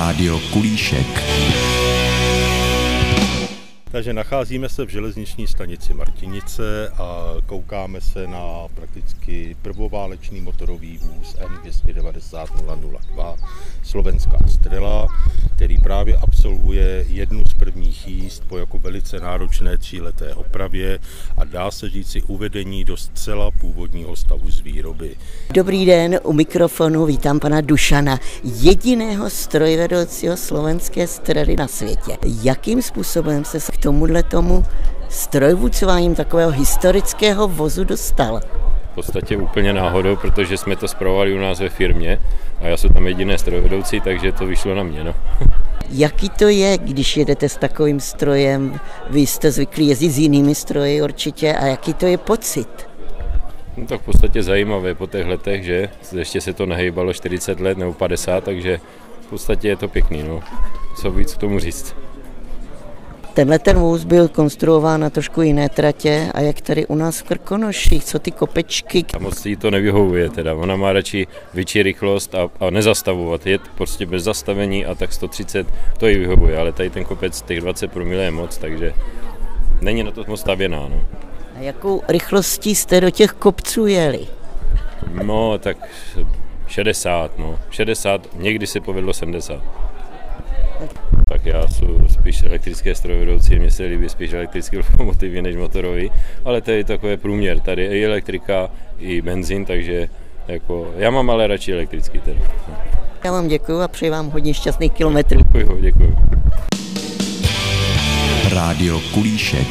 Rádio Kulíšek. Takže nacházíme se v železniční stanici Martinice a koukáme se na prakticky prvoválečný motorový vůz M290 002 Slovenská Strela, který právě absolvuje jednu z prvních jízd po jako velice náročné tříleté opravě a dá se říci uvedení do zcela původního stavu z výroby. Dobrý den, u mikrofonu vítám pana Dušana, jediného strojvedoucího slovenské strely na světě. Jakým způsobem se tomuhle tomu strojvůcováním takového historického vozu dostal? V podstatě úplně náhodou, protože jsme to zpravovali u nás ve firmě a já jsem tam jediné strojvedoucí, takže to vyšlo na mě. No. Jaký to je, když jedete s takovým strojem? Vy jste zvyklí jezdit s jinými stroji určitě a jaký to je pocit? No, tak v podstatě zajímavé po těch letech, že ještě se to nehejbalo 40 let nebo 50, takže v podstatě je to pěkný. No. Co víc k tomu říct. Tenhle ten vůz byl konstruován na trošku jiné tratě a jak tady u nás v Krkonoších, co ty kopečky. A moc jí to nevyhovuje teda, ona má radši větší rychlost a, a nezastavovat, je prostě bez zastavení a tak 130 to jí vyhovuje, ale tady ten kopec těch 20 promile je moc, takže není na to moc stavěná. No. A jakou rychlostí jste do těch kopců jeli? No, tak 60, no. 60, někdy se povedlo 70 tak já jsem spíš elektrické strojvedoucí, mně se líbí spíš elektrické lokomotivy než motorový, ale to je takové průměr, tady je i elektrika, i benzín, takže jako, já mám ale radši elektrický teda. Já vám děkuji a přeji vám hodně šťastných kilometrů. Děkuji, děkuji. Rádio Kulíšek.